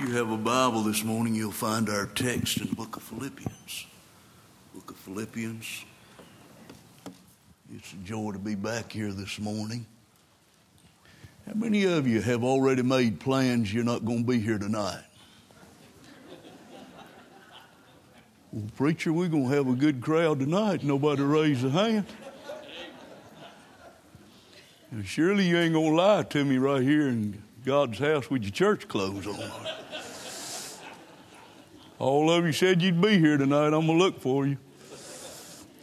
you have a Bible this morning, you'll find our text in the book of Philippians. Book of Philippians. It's a joy to be back here this morning. How many of you have already made plans you're not going to be here tonight? Well, preacher, we're going to have a good crowd tonight. Nobody raise a hand. Surely you ain't going to lie to me right here in God's house with your church clothes on. All of you said you'd be here tonight. I'm going to look for you.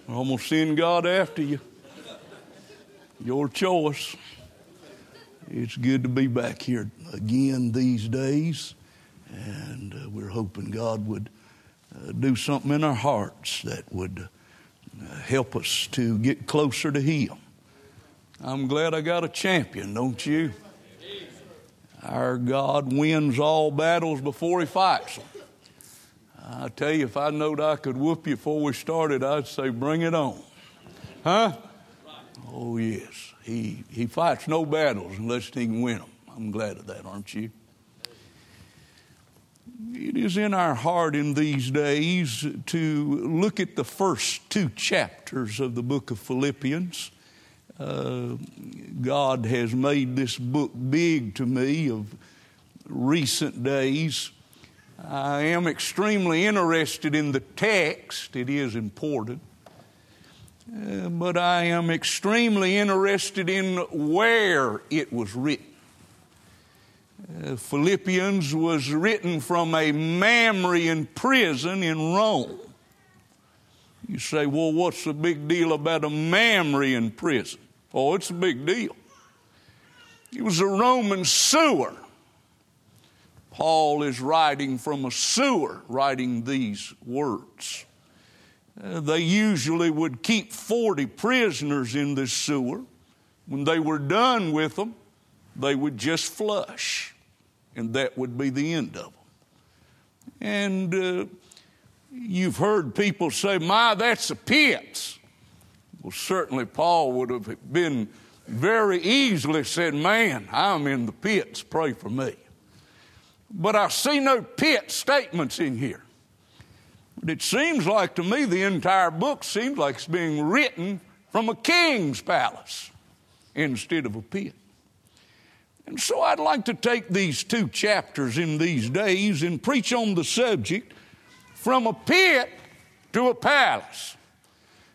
I'm going to send God after you. Your choice. It's good to be back here again these days, and uh, we're hoping God would uh, do something in our hearts that would uh, help us to get closer to Him. I'm glad I got a champion, don't you? Our God wins all battles before He fights them. I tell you, if I knowed I could whoop you before we started, I'd say, bring it on. Huh? Oh, yes. He, he fights no battles unless he can win them. I'm glad of that, aren't you? It is in our heart in these days to look at the first two chapters of the book of Philippians. Uh, God has made this book big to me of recent days. I am extremely interested in the text, it is important. Uh, but I am extremely interested in where it was written. Uh, Philippians was written from a Mamertine prison in Rome. You say, well, what's the big deal about a Mamertine prison? Oh, it's a big deal. It was a Roman sewer. Paul is writing from a sewer, writing these words. Uh, they usually would keep 40 prisoners in this sewer. When they were done with them, they would just flush, and that would be the end of them. And uh, you've heard people say, My, that's the pits. Well, certainly Paul would have been very easily said, Man, I'm in the pits, pray for me. But I see no pit statements in here. But it seems like to me the entire book seems like it's being written from a king's palace instead of a pit. And so I'd like to take these two chapters in these days and preach on the subject from a pit to a palace.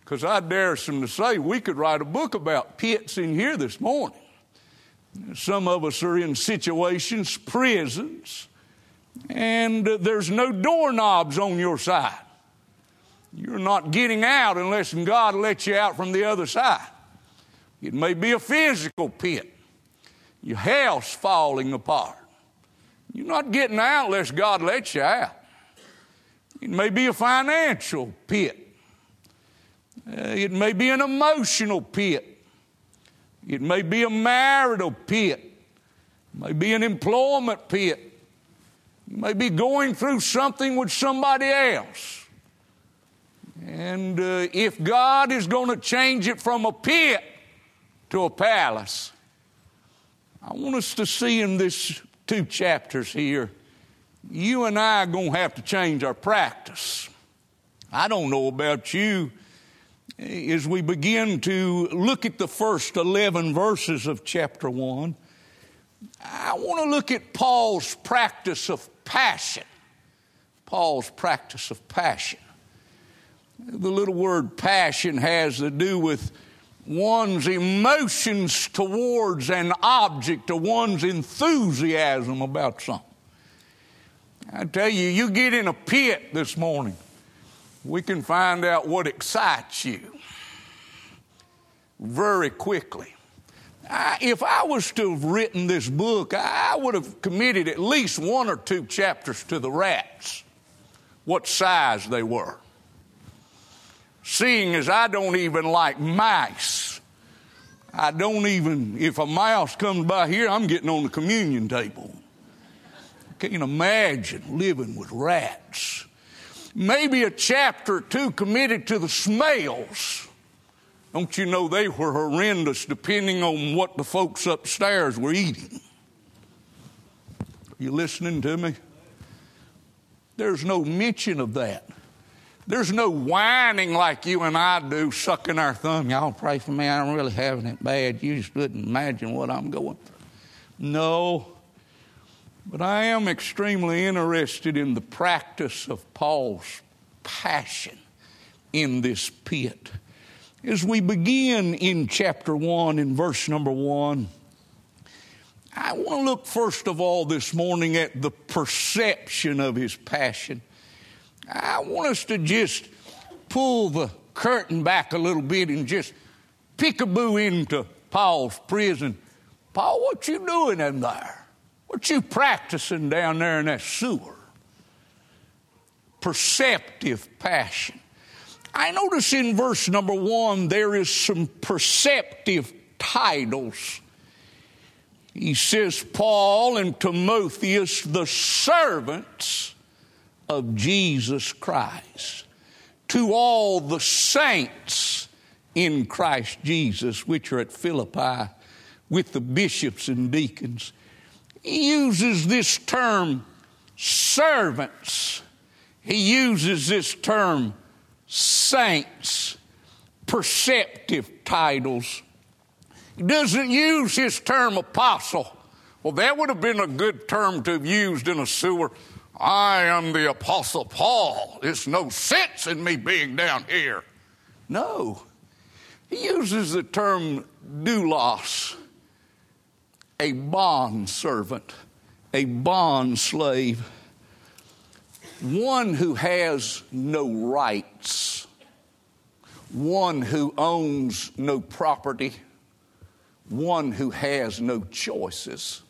Because I dare some to say we could write a book about pits in here this morning. Some of us are in situations, prisons, and there's no doorknobs on your side. You're not getting out unless God lets you out from the other side. It may be a physical pit, your house falling apart. You're not getting out unless God lets you out. It may be a financial pit. Uh, it may be an emotional pit. It may be a marital pit. It may be an employment pit. You may be going through something with somebody else. And uh, if God is going to change it from a pit to a palace, I want us to see in these two chapters here, you and I are going to have to change our practice. I don't know about you as we begin to look at the first 11 verses of chapter 1, I want to look at Paul's practice of passion. Paul's practice of passion. The little word passion has to do with one's emotions towards an object or one's enthusiasm about something. I tell you, you get in a pit this morning we can find out what excites you very quickly. I, if I was to have written this book, I would have committed at least one or two chapters to the rats, what size they were. Seeing as I don't even like mice, I don't even, if a mouse comes by here, I'm getting on the communion table. I can't imagine living with rats maybe a chapter or two committed to the smells. Don't you know they were horrendous depending on what the folks upstairs were eating? Are you listening to me? There's no mention of that. There's no whining like you and I do, sucking our thumb. Y'all pray for me. I'm really having it bad. You just couldn't imagine what I'm going through. No. But I am extremely interested in the practice of Paul's passion in this pit. As we begin in chapter 1, in verse number 1, I want to look first of all this morning at the perception of his passion. I want us to just pull the curtain back a little bit and just peekaboo into Paul's prison. Paul, what you doing in there? What you practicing down there in that sewer? Perceptive passion. I notice in verse number one there is some perceptive titles he says, Paul and Timotheus, the servants of Jesus Christ, to all the saints in Christ Jesus, which are at Philippi, with the bishops and deacons. He uses this term servants, he uses this term saints, perceptive titles he doesn't use his term apostle. Well, that would have been a good term to have used in a sewer. I am the apostle Paul. It's no sense in me being down here. No. He uses the term doulos, a bond servant, a bond slave, one who has no rights, one who owns no property one who has no choices.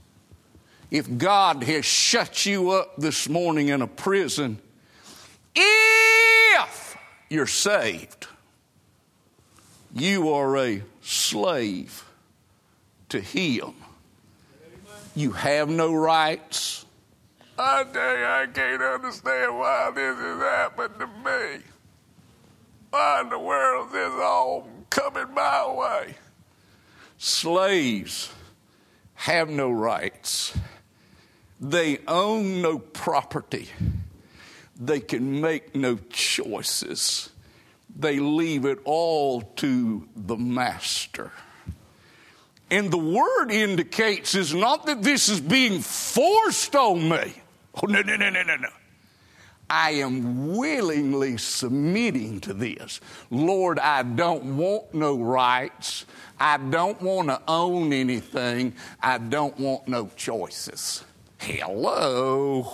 If God has shut you up this morning in a prison, if you're saved, you are a slave to Him. You have no rights. I tell you, I can't understand why this has happened to me. Why in the world is this all coming my way? Slaves have no rights. They own no property. They can make no choices. They leave it all to the master. And the word indicates is not that this is being forced on me. Oh, no, no, no, no, no, no. I am willingly submitting to this. Lord, I don't want no rights. I don't want to own anything. I don't want no choices. Hello.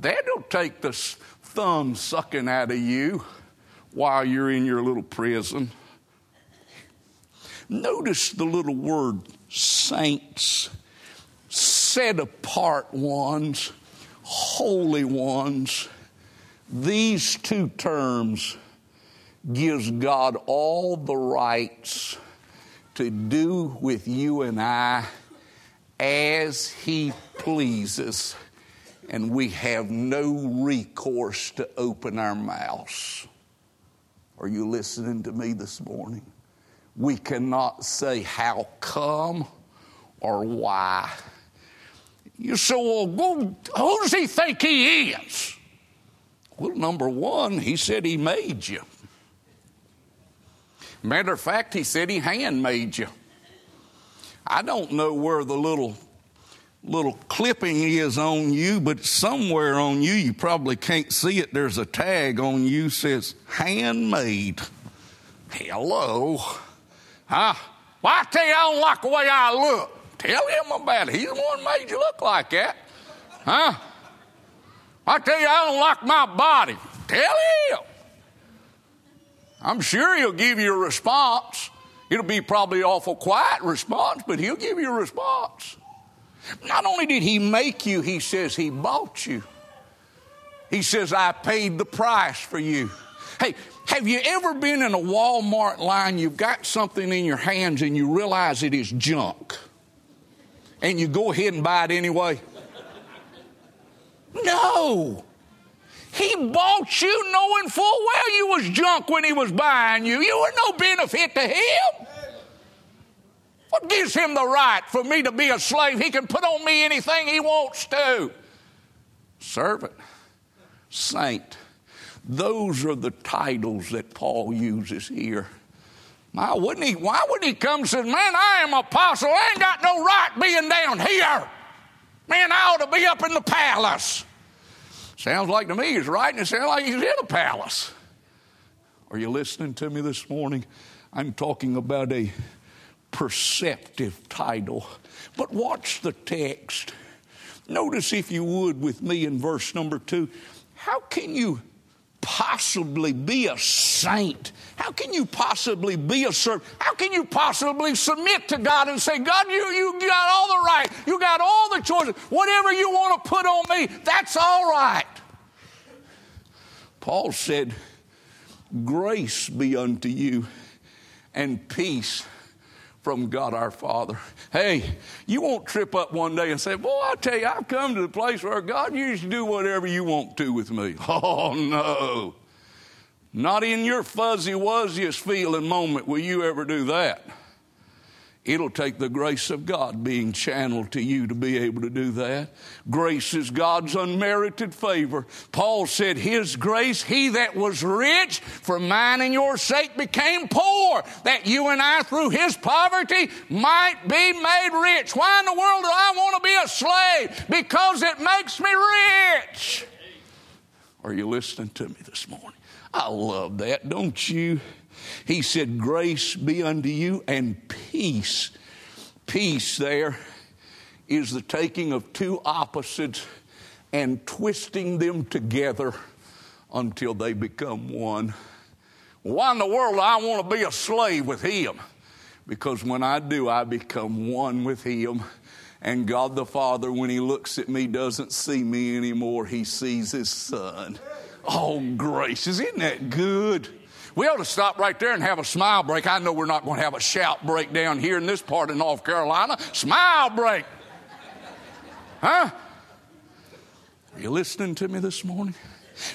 That'll take the thumb sucking out of you while you're in your little prison. Notice the little word saints, set apart ones, holy ones. These two terms gives God all the rights to do with you and I as He pleases, and we have no recourse to open our mouths. Are you listening to me this morning? We cannot say how come or why. You say, well, who does he think he is? Well, number one, he said he made you. Matter of fact, he said he handmade you. I don't know where the little little clipping is on you, but somewhere on you, you probably can't see it. There's a tag on you says handmade. Hello. Huh? Well, I tell you, I don't like the way I look. Tell him about it. He's the one made you look like that. Huh? I tell you, I don't like my body. Tell him. I'm sure he'll give you a response. It'll be probably an awful quiet response, but he'll give you a response. Not only did he make you, he says he bought you. He says, I paid the price for you. Hey, have you ever been in a Walmart line? You've got something in your hands and you realize it is junk. And you go ahead and buy it anyway? No. He bought you knowing full well you was junk when he was buying you. You were no benefit to him. What gives him the right for me to be a slave? He can put on me anything he wants to. Servant. saint. Those are the titles that Paul uses here. My, wouldn't he, why would he come and say, Man, I am apostle. I ain't got no right being down here. Man, I ought to be up in the palace. Sounds like to me he's right, and it sounds like he's in a palace. Are you listening to me this morning? I'm talking about a perceptive title. But watch the text. Notice, if you would, with me in verse number two. How can you possibly be a saint? How can you possibly be a servant? How can you possibly submit to God and say, God, you, you got all the right, you got all the choices, whatever you want to put on me, that's all right. Paul said, Grace be unto you and peace from God our Father. Hey, you won't trip up one day and say, Boy, I tell you, I've come to the place where God, you just do whatever you want to with me. Oh, no. Not in your fuzzy wuzziest feeling moment will you ever do that. It'll take the grace of God being channeled to you to be able to do that. Grace is God's unmerited favor. Paul said, His grace, He that was rich for mine and your sake became poor, that you and I through His poverty might be made rich. Why in the world do I want to be a slave? Because it makes me rich. Are you listening to me this morning? I love that, don't you? He said, Grace be unto you and peace. Peace there is the taking of two opposites and twisting them together until they become one. Why in the world do I want to be a slave with Him? Because when I do, I become one with Him. And God the Father, when He looks at me, doesn't see me anymore. He sees His Son. Oh, gracious. Isn't that good? We ought to stop right there and have a smile break. I know we're not going to have a shout break down here in this part of North Carolina. Smile break. Huh? Are you listening to me this morning?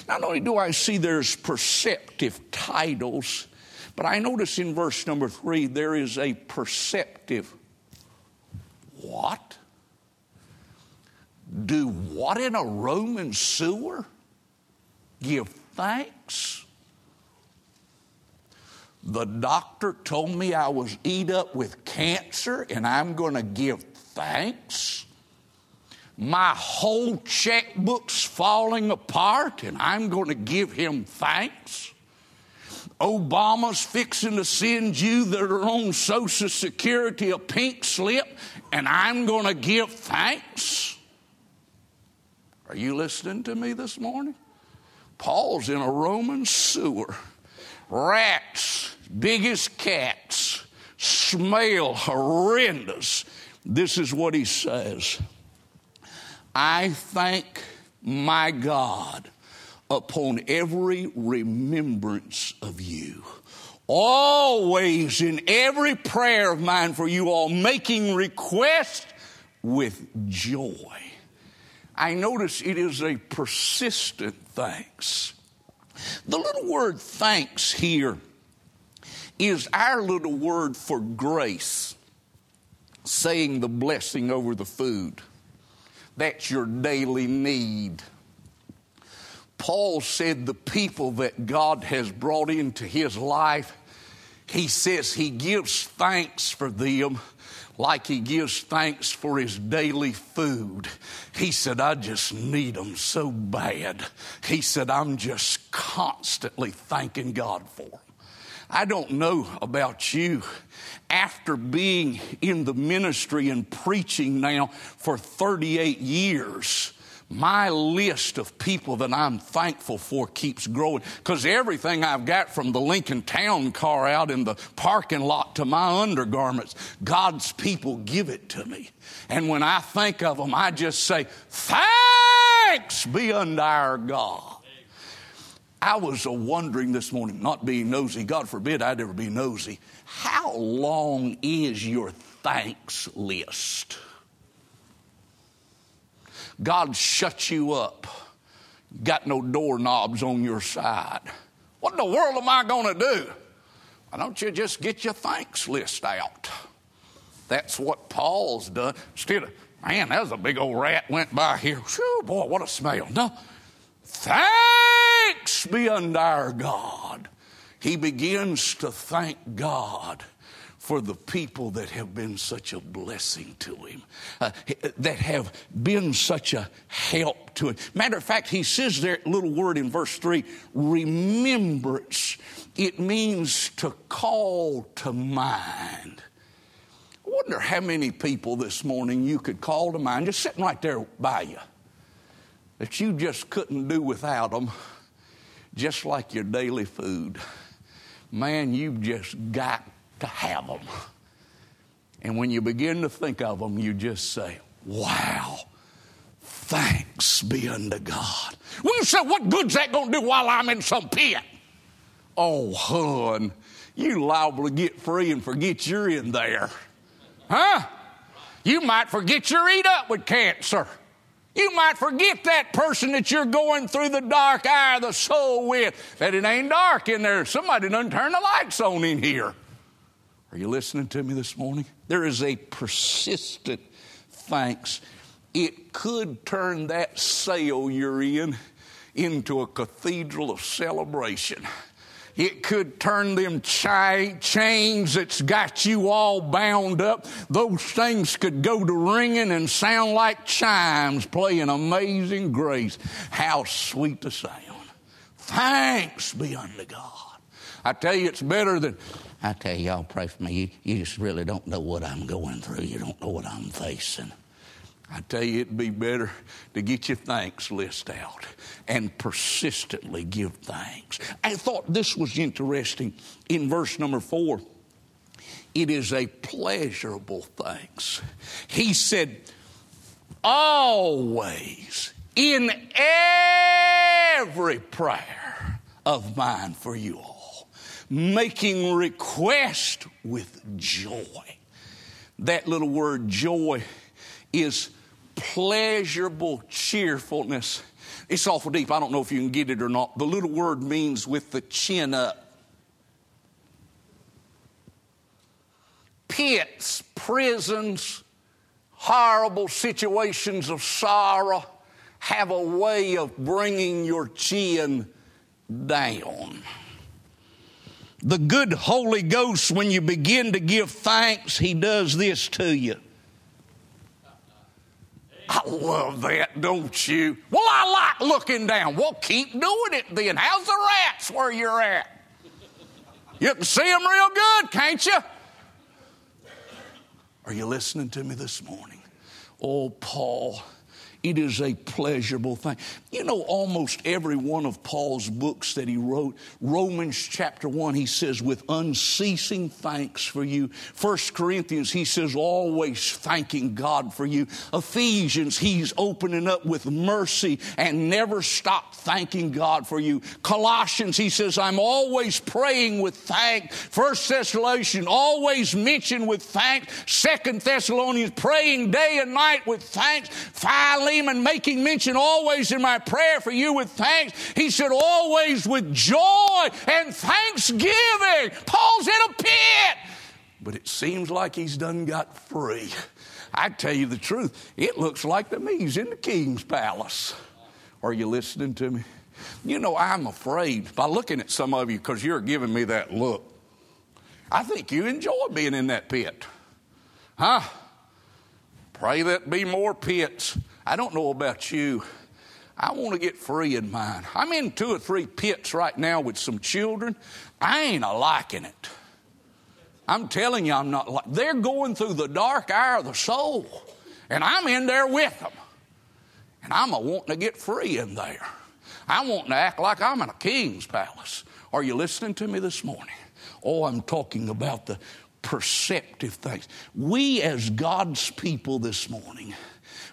Not only do I see there's perceptive titles, but I notice in verse number three there is a perceptive what? Do what in a Roman sewer? Give thanks? The doctor told me I was eat up with cancer and I'm going to give thanks. My whole checkbook's falling apart and I'm going to give him thanks. Obama's fixing to send you that are on Social Security a pink slip and I'm going to give thanks. Are you listening to me this morning? Paul's in a Roman sewer. Rats big as cats, smell horrendous. This is what he says I thank my God upon every remembrance of you. Always in every prayer of mine for you all, making request with joy. I notice it is a persistent thanks. The little word thanks here is our little word for grace, saying the blessing over the food. That's your daily need. Paul said the people that God has brought into his life, he says he gives thanks for them like he gives thanks for his daily food. He said, I just need them so bad. He said, I'm just constantly thanking God for them. I don't know about you. After being in the ministry and preaching now for 38 years, my list of people that I'm thankful for keeps growing because everything I've got from the Lincoln Town car out in the parking lot to my undergarments, God's people give it to me. And when I think of them, I just say, Thanks be unto our God. I was wondering this morning, not being nosy, God forbid I'd ever be nosy. How long is your thanks list? God shut you up, got no doorknobs on your side. What in the world am I going to do? Why don't you just get your thanks list out? That's what Paul's done. Instead of, man, that was a big old rat went by here. Whew, boy, what a smell. No, Thanks be unto our God. He begins to thank God for the people that have been such a blessing to him, uh, that have been such a help to him. Matter of fact, he says there, little word in verse 3 remembrance. It means to call to mind. I wonder how many people this morning you could call to mind, just sitting right there by you, that you just couldn't do without them, just like your daily food. Man, you've just got to have them. And when you begin to think of them, you just say, wow, thanks be unto God. Well, you say, what good's that going to do while I'm in some pit? Oh, hun, you liable to get free and forget you're in there. Huh? You might forget you're eat up with cancer. You might forget that person that you're going through the dark eye of the soul with, that it ain't dark in there. Somebody done turn the lights on in here. Are you listening to me this morning? There is a persistent thanks. It could turn that sail you're in into a cathedral of celebration. It could turn them chains that's got you all bound up. Those things could go to ringing and sound like chimes playing Amazing Grace. How sweet the sound. Thanks be unto God. I tell you, it's better than I tell you, y'all pray for me. You, you just really don't know what I'm going through. You don't know what I'm facing. I tell you, it'd be better to get your thanks list out and persistently give thanks. I thought this was interesting in verse number four. It is a pleasurable thanks. He said, always in every prayer of mine for you all making request with joy. That little word joy is pleasurable cheerfulness. It's awful deep. I don't know if you can get it or not. The little word means with the chin up. Pits, prisons, horrible situations of sorrow have a way of bringing your chin down. The good Holy Ghost, when you begin to give thanks, He does this to you. I love that, don't you? Well, I like looking down. Well, keep doing it then. How's the rats where you're at? You can see them real good, can't you? Are you listening to me this morning? Oh, Paul it is a pleasurable thing. You know, almost every one of Paul's books that he wrote, Romans chapter 1, he says, with unceasing thanks for you. First Corinthians, he says, always thanking God for you. Ephesians, he's opening up with mercy and never stop thanking God for you. Colossians, he says, I'm always praying with thanks. First Thessalonians, always mention with thanks. Second Thessalonians, praying day and night with thanks. Philemon, making mention always in my prayer for you with thanks. He said, always with joy and thanksgiving. Paul's in a pit, but it seems like he's done got free. I tell you the truth, it looks like to me he's in the king's palace. Are you listening to me? You know, I'm afraid by looking at some of you because you're giving me that look. I think you enjoy being in that pit. Huh? Pray that be more pits. I don't know about you. I want to get free in mine. I'm in two or three pits right now with some children. I ain't a liking it. I'm telling you, I'm not like. They're going through the dark hour of the soul, and I'm in there with them. And I'm a wanting to get free in there. I want to act like I'm in a king's palace. Are you listening to me this morning? Oh, I'm talking about the perceptive things. We, as God's people this morning,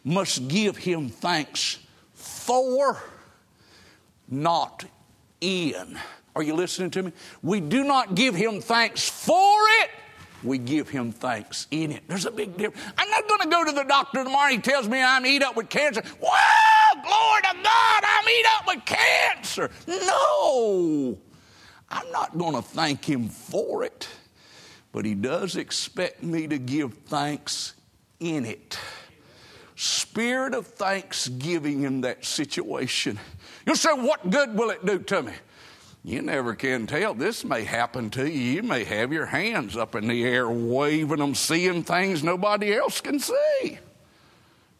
must give him thanks for, not in. Are you listening to me? We do not give him thanks for it. We give him thanks in it. There's a big difference. I'm not going to go to the doctor tomorrow. He tells me I'm eat up with cancer. Well, glory to God, I'm eat up with cancer. No, I'm not going to thank him for it, but he does expect me to give thanks in it. spirit of thanksgiving in that situation. You'll say, What good will it do to me? You never can tell. This may happen to you. You may have your hands up in the air, waving them, seeing things nobody else can see.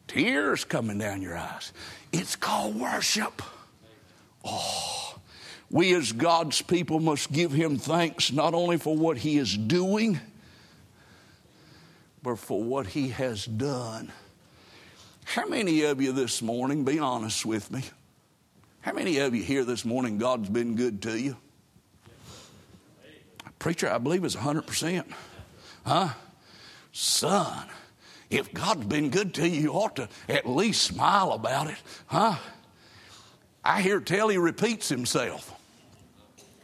Tears coming down your eyes. It's called worship. Oh, we as God's people must give Him thanks not only for what He is doing, but for what He has done. How many of you this morning, be honest with me, how many of you here this morning, God's been good to you? Preacher, I believe it's 100%. Huh? Son, if God's been good to you, you ought to at least smile about it. Huh? I hear tell he repeats himself.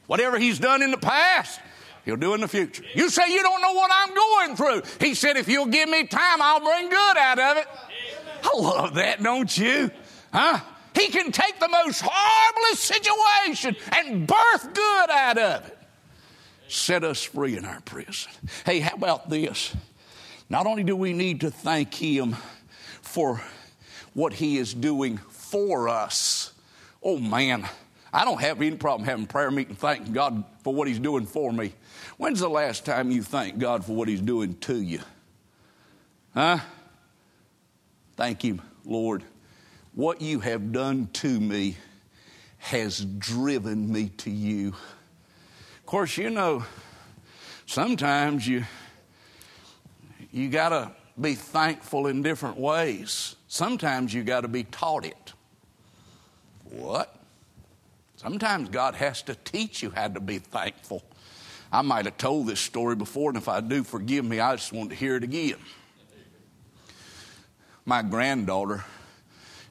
Whatever he's done in the past, he'll do in the future. You say you don't know what I'm going through. He said, if you'll give me time, I'll bring good out of it. I love that, don't you? Huh? He can take the most harmless situation and birth good out of it. Set us free in our prison. Hey, how about this? Not only do we need to thank Him for what He is doing for us, oh man, I don't have any problem having prayer meeting thanking God for what He's doing for me. When's the last time you thanked God for what He's doing to you? Huh? Thank Him, Lord. What you have done to me has driven me to you. Of course, you know, sometimes you you got to be thankful in different ways. Sometimes you got to be taught it. What? Sometimes God has to teach you how to be thankful. I might have told this story before, and if I do, forgive me. I just want to hear it again. My granddaughter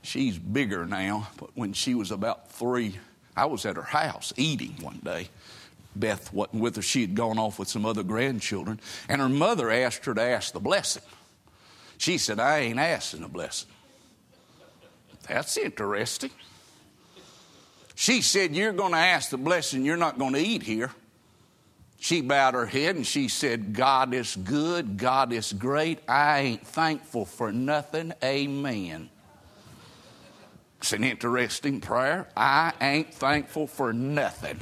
She's bigger now, but when she was about three, I was at her house eating one day. Beth wasn't with her. She had gone off with some other grandchildren. And her mother asked her to ask the blessing. She said, I ain't asking a blessing. That's interesting. She said, You're going to ask the blessing, you're not going to eat here. She bowed her head and she said, God is good, God is great. I ain't thankful for nothing. Amen. It's an interesting prayer. I ain't thankful for nothing.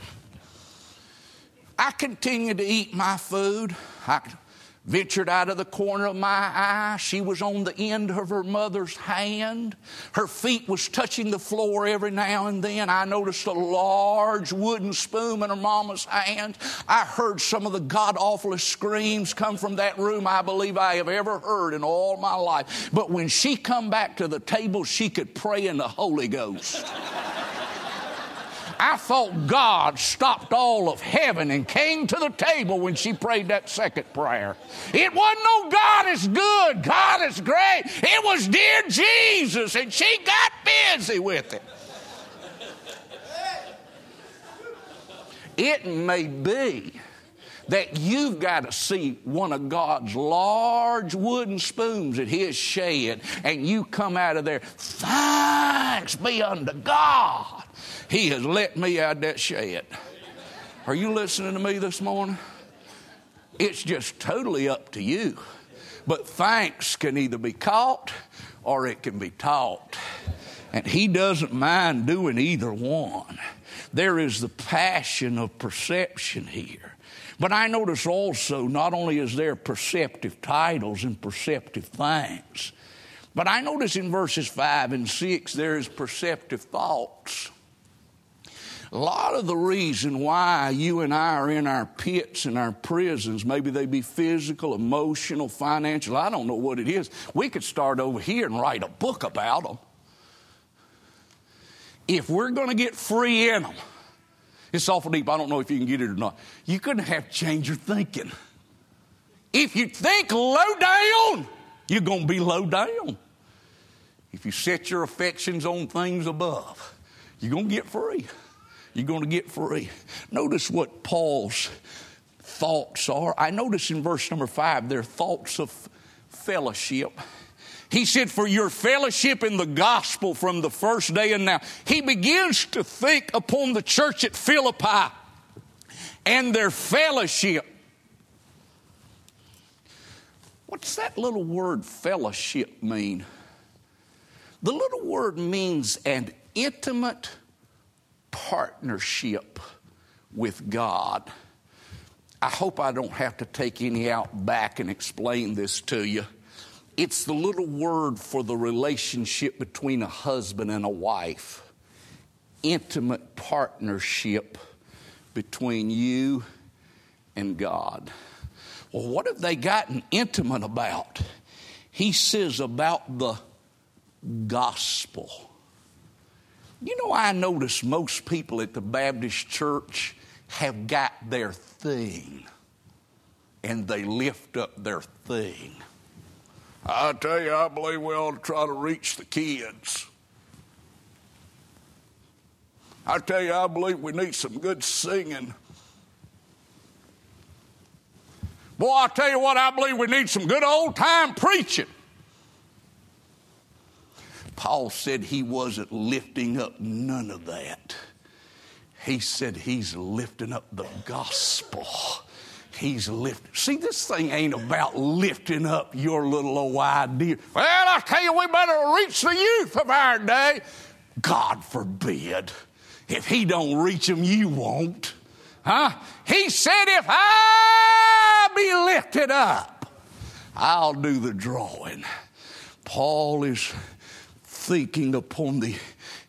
I continue to eat my food. I ventured out of the corner of my eye. She was on the end of her mother's hand. Her feet was touching the floor every now and then. I noticed a large wooden spoon in her mama's hand. I heard some of the god awfulest screams come from that room I believe I have ever heard in all my life. But when she come back to the table, she could pray in the Holy Ghost. I thought God stopped all of heaven and came to the table when she prayed that second prayer. It wasn't no God is good, God is great. It was dear Jesus, and she got busy with it. It may be that you've got to see one of God's large wooden spoons at His shed, and you come out of there, thanks be unto God. He has let me out that shed. Are you listening to me this morning? It's just totally up to you. But thanks can either be caught or it can be taught. And he doesn't mind doing either one. There is the passion of perception here. But I notice also, not only is there perceptive titles and perceptive things, but I notice in verses 5 and 6 there is perceptive thoughts. A lot of the reason why you and I are in our pits and our prisons, maybe they be physical, emotional, financial, I don't know what it is. We could start over here and write a book about them. If we're going to get free in them, it's awful deep. I don't know if you can get it or not. You couldn't have to change your thinking. If you think low down, you're going to be low down. If you set your affections on things above, you're going to get free you're going to get free. Notice what Paul's thoughts are. I notice in verse number five, they're thoughts of fellowship. He said, For your fellowship in the gospel from the first day and now. He begins to think upon the church at Philippi and their fellowship. What's that little word fellowship mean? The little word means an intimate partnership with God. I hope I don't have to take any out back and explain this to you. It's the little word for the relationship between a husband and a wife. Intimate partnership between you and God. Well, what have they gotten intimate about? He says about the gospel. You know, I notice most people at the Baptist church have got their thing and they lift up their thing. I tell you, I believe we ought to try to reach the kids. I tell you, I believe we need some good singing. Boy, I tell you what, I believe we need some good old time preaching. Paul said he wasn't lifting up none of that. He said he's lifting up the gospel. He's lifting. See, this thing ain't about lifting up your little old idea. Well, I tell you, we better reach the youth of our day. God forbid. If he don't reach them, you won't. Huh? He said, if I be lifted up, I'll do the drawing. Paul is thinking upon the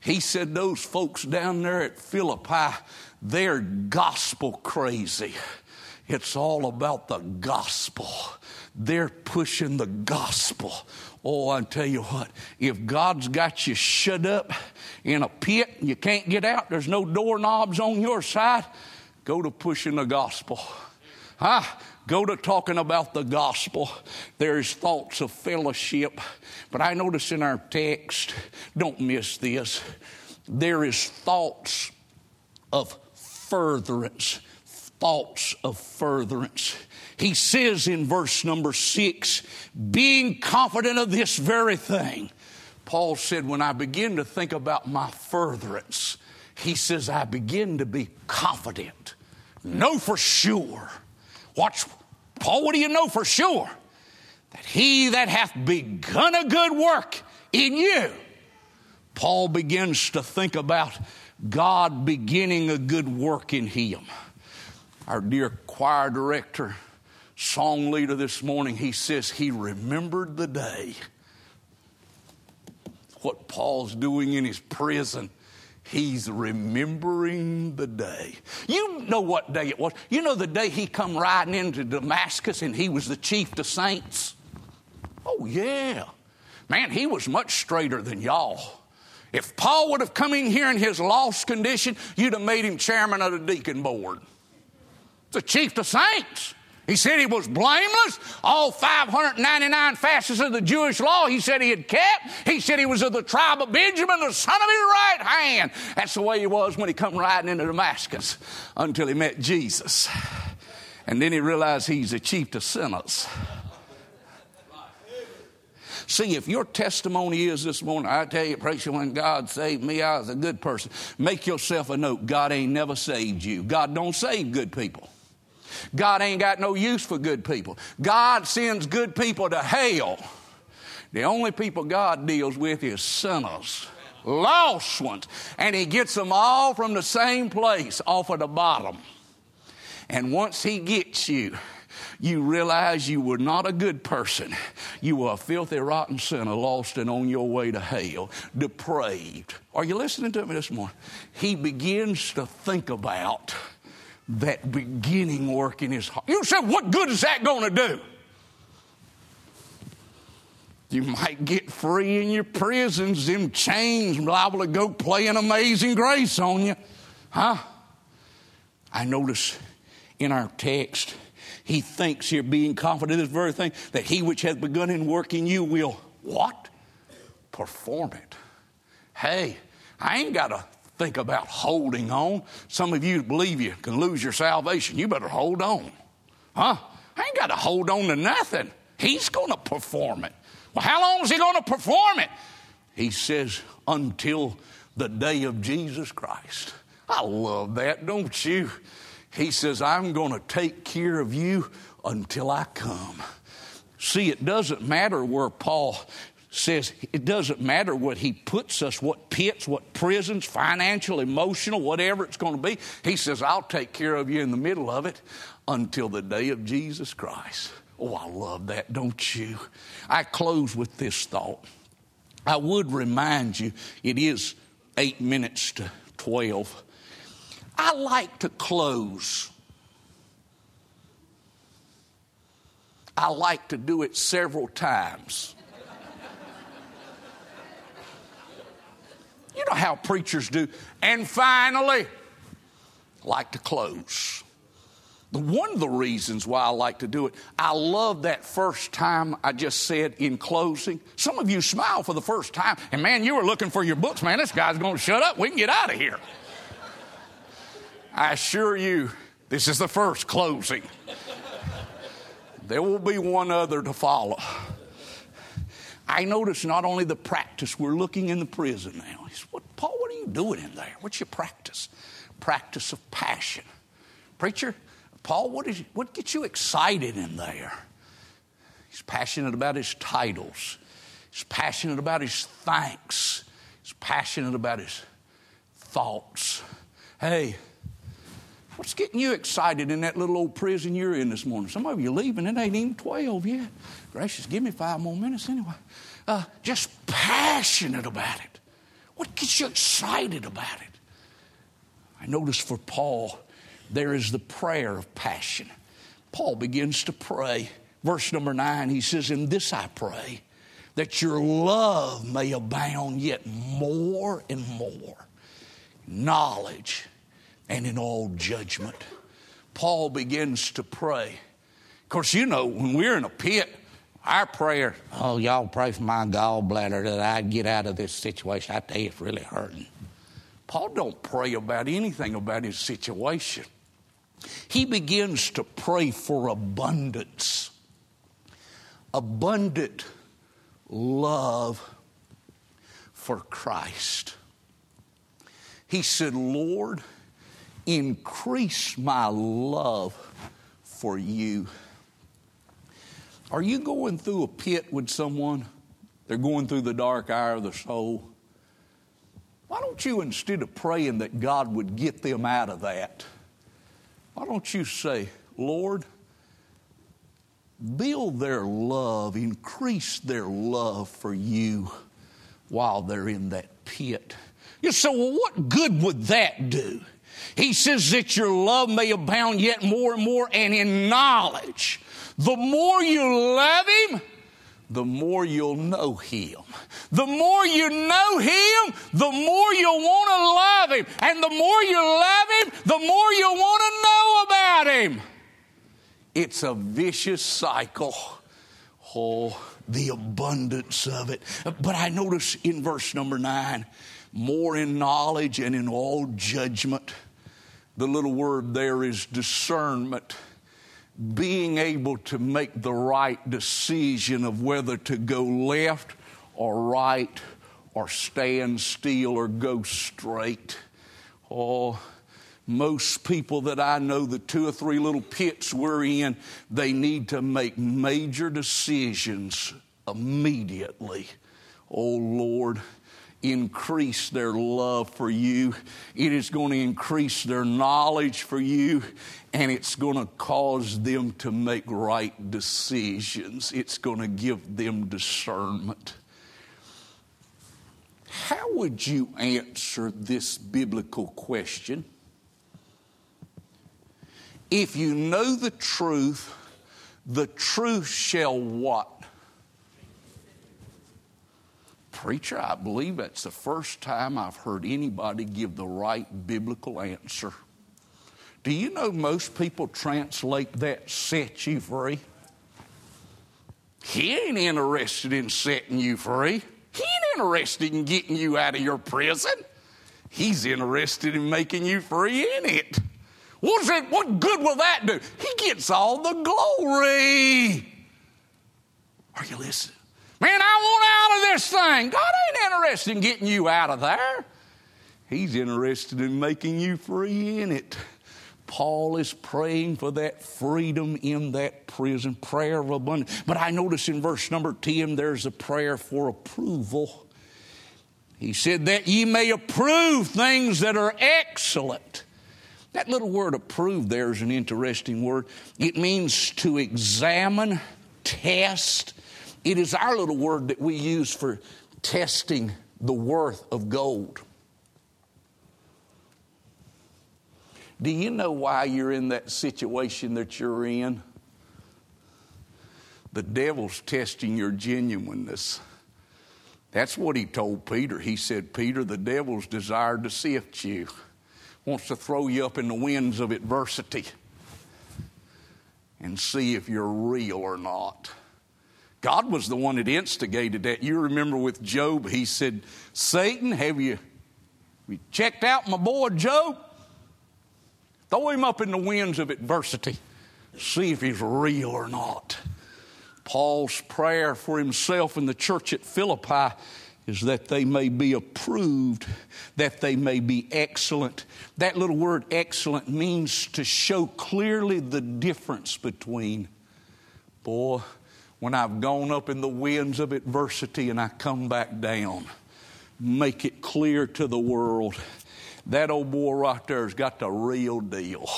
he said those folks down there at Philippi, they're gospel crazy. It's all about the gospel. They're pushing the gospel. Oh, I tell you what, if God's got you shut up in a pit and you can't get out, there's no doorknobs on your side, go to pushing the gospel. Huh? Go to talking about the gospel. There's thoughts of fellowship. But I notice in our text, don't miss this, there is thoughts of furtherance. Thoughts of furtherance. He says in verse number six, being confident of this very thing. Paul said, when I begin to think about my furtherance, he says, I begin to be confident. Know for sure. Watch, Paul, what do you know for sure? That he that hath begun a good work in you, Paul begins to think about God beginning a good work in him. Our dear choir director, song leader this morning, he says he remembered the day. What Paul's doing in his prison, he's remembering the day. You know what day it was. You know the day he come riding into Damascus and he was the chief of saints? Oh, yeah. Man, he was much straighter than y'all. If Paul would have come in here in his lost condition, you'd have made him chairman of the deacon board. The chief of saints. He said he was blameless. All 599 facets of the Jewish law he said he had kept. He said he was of the tribe of Benjamin, the son of his right hand. That's the way he was when he come riding into Damascus until he met Jesus. And then he realized he's the chief of sinners. See, if your testimony is this morning, I tell you, praise you, when God saved me, I was a good person. Make yourself a note. God ain't never saved you. God don't save good people. God ain't got no use for good people. God sends good people to hell. The only people God deals with is sinners, lost ones. And He gets them all from the same place, off of the bottom. And once He gets you, you realize you were not a good person. You were a filthy, rotten sinner, lost and on your way to hell, depraved. Are you listening to me this morning? He begins to think about that beginning work in his heart. You said, what good is that going to do? You might get free in your prisons, them chains liable to go play an amazing grace on you. Huh? I notice in our text, he thinks here, being confident of this very thing, that he which hath begun in work in you will what? Perform it. Hey, I ain't got to think about holding on. Some of you believe you can lose your salvation. You better hold on. Huh? I ain't got to hold on to nothing. He's going to perform it. Well, how long is he going to perform it? He says, until the day of Jesus Christ. I love that, don't you? He says, I'm going to take care of you until I come. See, it doesn't matter where Paul says it doesn't matter what he puts us, what pits, what prisons, financial, emotional, whatever it's going to be. He says, I'll take care of you in the middle of it until the day of Jesus Christ. Oh, I love that, don't you? I close with this thought. I would remind you, it is eight minutes to 12. I like to close. I like to do it several times. You know how preachers do. And finally, like to close. One of the reasons why I like to do it, I love that first time I just said in closing. Some of you smile for the first time, and man, you were looking for your books, man. This guy's going to shut up. We can get out of here. I assure you, this is the first closing. There will be one other to follow. I notice not only the practice, we're looking in the prison now. He said, what, Paul, what are you doing in there? What's your practice? Practice of passion. Preacher, Paul, what, is, what gets you excited in there? He's passionate about his titles. He's passionate about his thanks. He's passionate about his thoughts. Hey, what's getting you excited in that little old prison you're in this morning? Some of you leaving, it ain't even 12 yet. Gracious, give me five more minutes anyway. Uh, just passionate about it. What gets you excited about it? I notice for Paul, there is the prayer of passion. Paul begins to pray. Verse number nine, he says, In this I pray, that your love may abound yet more and more, knowledge and in all judgment. Paul begins to pray. Of course, you know, when we're in a pit, our prayer, oh, y'all pray for my gallbladder that I get out of this situation. I tell you, it's really hurting. Paul don't pray about anything about his situation. He begins to pray for abundance, abundant love for Christ. He said, Lord, increase my love for you. Are you going through a pit with someone? They're going through the dark hour of the soul. Why don't you, instead of praying that God would get them out of that, why don't you say, Lord, build their love, increase their love for you while they're in that pit? You say, well, what good would that do? He says that your love may abound yet more and more, and in knowledge the more you love Him, the more you'll know Him. The more you know Him, the more you'll want to love Him. And the more you love Him, the more you'll want to know about Him. It's a vicious cycle. Oh, the abundance of it. But I notice in verse number nine, more in knowledge and in all judgment. The little word there is discernment being able to make the right decision of whether to go left or right or stand still or go straight. Oh, most people that I know, the two or three little pits we're in, they need to make major decisions immediately. Oh Lord, increase their love for you. It is going to increase their knowledge for you, and it's going to cause them to make right decisions. It's going to give them discernment. How would you answer this biblical question? If you know the truth, the truth shall what? Preacher, I believe that's the first time I've heard anybody give the right biblical answer. Do you know most people translate that set you free? He ain't interested in setting you free. He ain't interested in getting you out of your prison. He's interested in making you free in it. What's it, what good will that do? He gets all the glory. Are you listening? Man, I want out of this thing. God ain't interested in getting you out of there. He's interested in making you free in it. Paul is praying for that freedom in that prison, prayer of abundance. But I notice in verse number 10, there's a prayer for approval. He said, That ye may approve things that are excellent. That little word approve there is an interesting word. It means to examine, test. It is our little word that we use for testing the worth of gold. Do you know why you're in that situation that you're in? The devil's testing your genuineness. That's what he told Peter. He said, Peter, the devil's desired to sift you, wants to throw you up in the winds of adversity and see if you're real or not. God was the one that instigated that. You remember with Job, he said, Satan, have you, have you checked out my boy Job? Throw him up in the winds of adversity. See if he's real or not. Paul's prayer for himself and the church at Philippi is that they may be approved, that they may be excellent. That little word excellent means to show clearly the difference between, boy, when I've gone up in the winds of adversity and I come back down, make it clear to the world that old boy right there has got the real deal.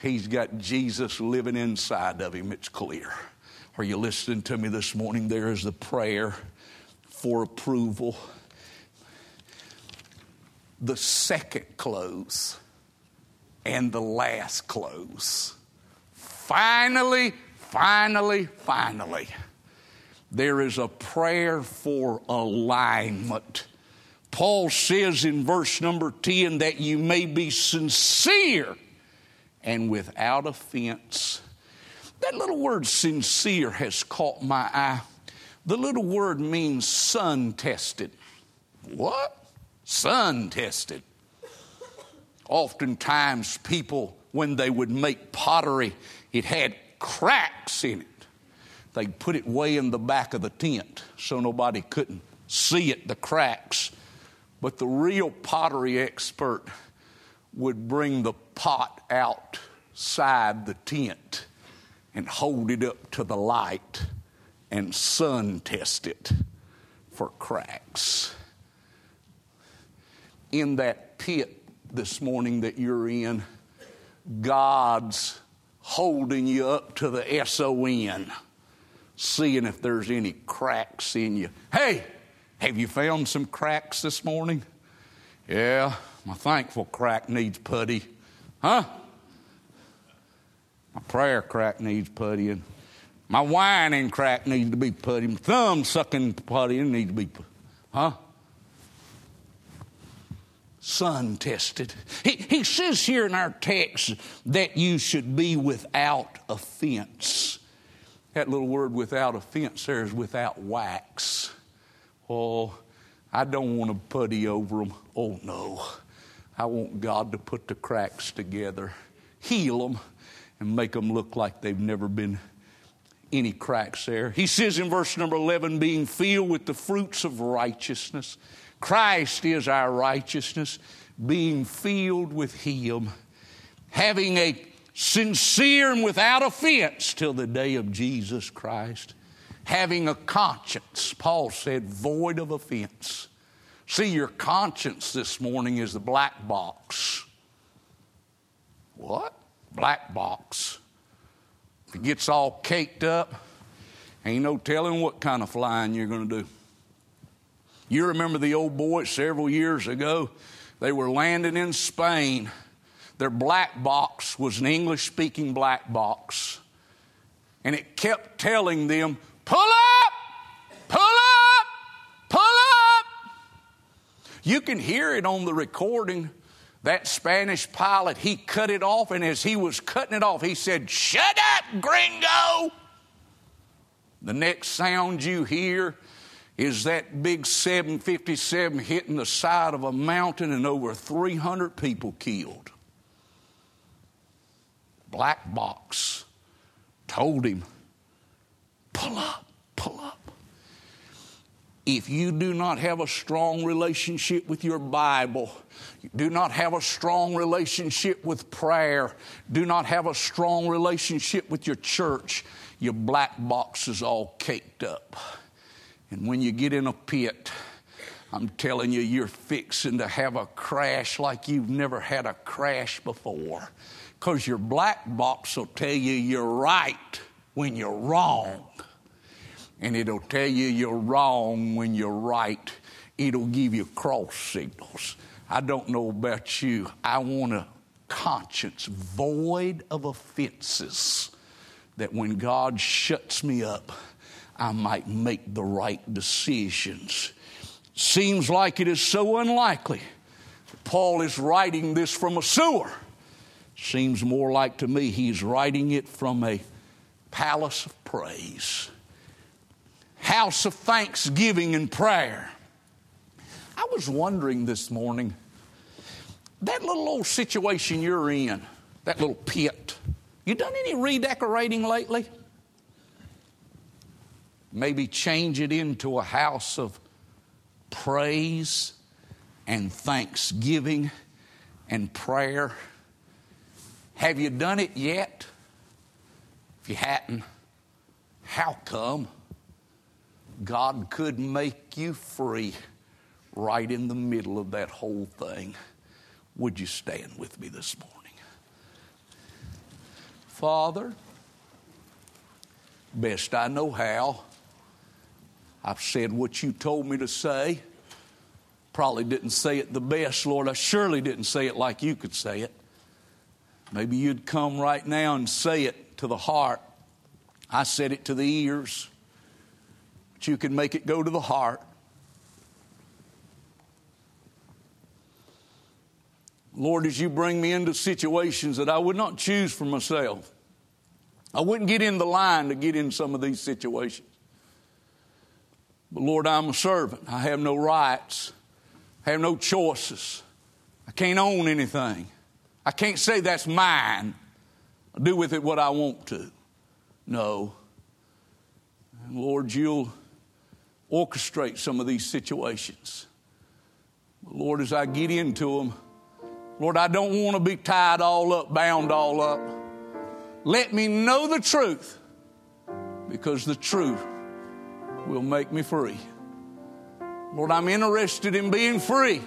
He's got Jesus living inside of him, it's clear. Are you listening to me this morning? There is the prayer for approval. The second close and the last close. Finally, finally, finally, there is a prayer for alignment Paul says in verse number 10 that you may be sincere and without offense. That little word sincere has caught my eye. The little word means sun tested. What? Sun tested. Oftentimes, people, when they would make pottery, it had cracks in it. They'd put it way in the back of the tent so nobody couldn't see it, the cracks. But the real pottery expert would bring the pot outside the tent and hold it up to the light and sun test it for cracks. In that pit this morning that you're in, God's holding you up to the SON, seeing if there's any cracks in you. Hey, have you found some cracks this morning? Yeah, my thankful crack needs putty. Huh? My prayer crack needs puttying. My whining crack needs to be putty. My thumb sucking putty needs to be Huh? Sun tested. He, he says here in our text that you should be without offense. That little word without offense there is without wax. Oh, I don't want to putty over them. Oh, no. I want God to put the cracks together, heal them, and make them look like they've never been any cracks there. He says in verse number 11, being filled with the fruits of righteousness. Christ is our righteousness, being filled with Him, having a sincere and without offense till the day of Jesus Christ having a conscience, Paul said, void of offense. See, your conscience this morning is the black box. What? Black box. If it gets all caked up, ain't no telling what kind of flying you're going to do. You remember the old boys several years ago? They were landing in Spain. Their black box was an English speaking black box. And it kept telling them, Pull up! Pull up! Pull up! You can hear it on the recording. That Spanish pilot, he cut it off, and as he was cutting it off, he said, Shut up, gringo! The next sound you hear is that big 757 hitting the side of a mountain and over 300 people killed. Black box told him, Pull up, pull up. if you do not have a strong relationship with your Bible, do not have a strong relationship with prayer, do not have a strong relationship with your church, your black box is all caked up. And when you get in a pit, I'm telling you, you're fixing to have a crash like you've never had a crash before. Because your black box will tell you you're right when you're wrong and it'll tell you you're wrong when you're right. It'll give you cross signals. I don't know about you. I want a conscience void of offenses that when God shuts me up, I might make the right decisions. Seems like it is so unlikely. Paul is writing this from a sewer. Seems more like to me he's writing it from a palace of praise house of thanksgiving and prayer. I was wondering this morning that little old situation you're in, that little pit, you done any redecorating lately? Maybe change it into a house of praise and thanksgiving and prayer. Have you done it yet? If you hadn't, how come? God could make you free right in the middle of that whole thing. Would you stand with me this morning? Father, best I know how, I've said what you told me to say. Probably didn't say it the best, Lord. I surely didn't say it like you could say it. Maybe you'd come right now and say it to the heart. I said it to the ears but you can make it go to the heart. Lord, as you bring me into situations that I would not choose for myself, I wouldn't get in the line to get in some of these situations. But Lord, I'm a servant. I have no rights, I have no choices. I can't own anything. I can't say that's mine. I'll do with it what I want to. No. And Lord, you'll orchestrate some of these situations. Lord, as I get into them, Lord, I don't want to be tied all up, bound all up. Let me know the truth because the truth will make me free. Lord, I'm interested in being free.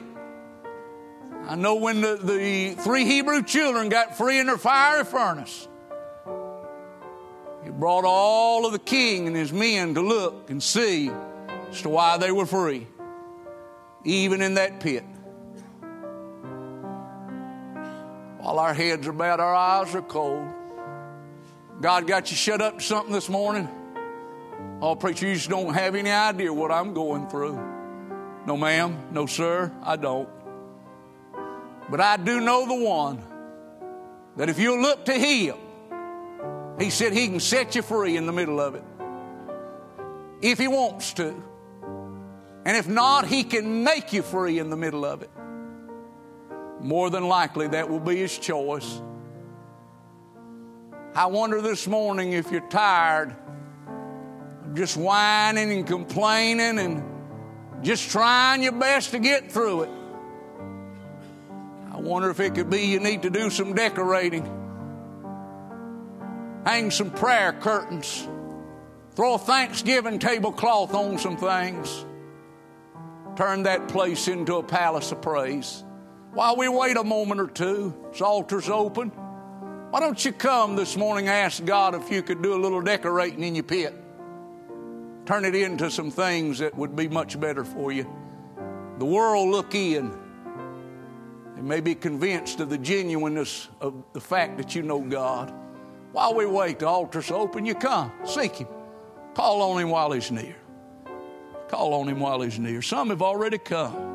I know when the, the three Hebrew children got free in their fiery furnace, it brought all of the king and his men to look and see as to why they were free, even in that pit. While our heads are bowed, our eyes are cold. God got you shut up to something this morning? Oh, preacher, you just don't have any idea what I'm going through. No, ma'am. No, sir. I don't. But I do know the one that if you look to Him, He said He can set you free in the middle of it. If He wants to. And if not, He can make you free in the middle of it. More than likely, that will be His choice. I wonder this morning if you're tired just whining and complaining and just trying your best to get through it. I wonder if it could be you need to do some decorating, hang some prayer curtains, throw a Thanksgiving tablecloth on some things turn that place into a palace of praise. While we wait a moment or two, this altar's open. Why don't you come this morning and ask God if you could do a little decorating in your pit? Turn it into some things that would be much better for you. The world look in and may be convinced of the genuineness of the fact that you know God. While we wait, the altar's open. You come, seek Him, call on Him while He's near. Call on him while he's near. Some have already come.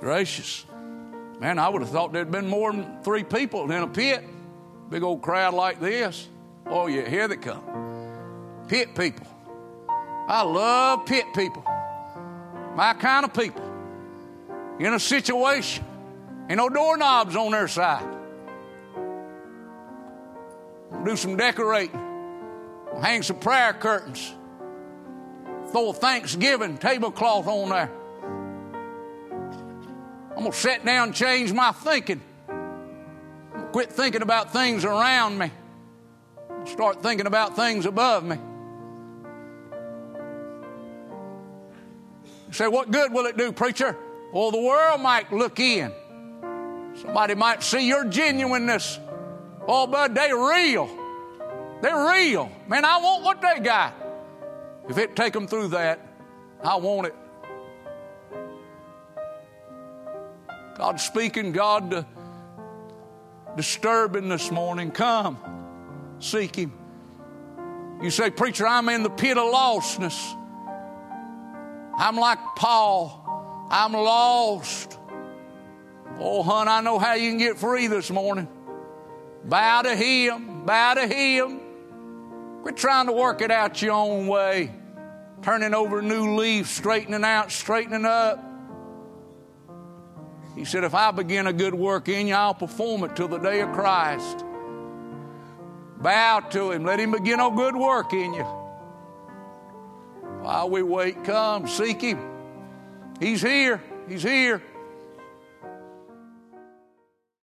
Gracious. Man, I would have thought there'd been more than three people in a pit. Big old crowd like this. Oh, yeah, here they come. Pit people. I love pit people. My kind of people. In a situation. Ain't no doorknobs on their side. Do some decorating. Hang some prayer curtains Throw a Thanksgiving tablecloth on there. I'm going to sit down and change my thinking. Quit thinking about things around me. Start thinking about things above me. You say, what good will it do, preacher? Well, the world might look in. Somebody might see your genuineness. Oh, bud, they real. They're real. Man, I want what they got. If it take them through that, I want it. God speaking, God uh, disturbing this morning. Come, seek Him. You say, Preacher, I'm in the pit of lostness. I'm like Paul. I'm lost. Oh, hon, I know how you can get free this morning. Bow to Him, bow to Him. Quit trying to work it out your own way, turning over new leaves, straightening out, straightening up. He said, If I begin a good work in you, I'll perform it till the day of Christ. Bow to Him, let Him begin a good work in you. While we wait, come, seek Him. He's here, He's here.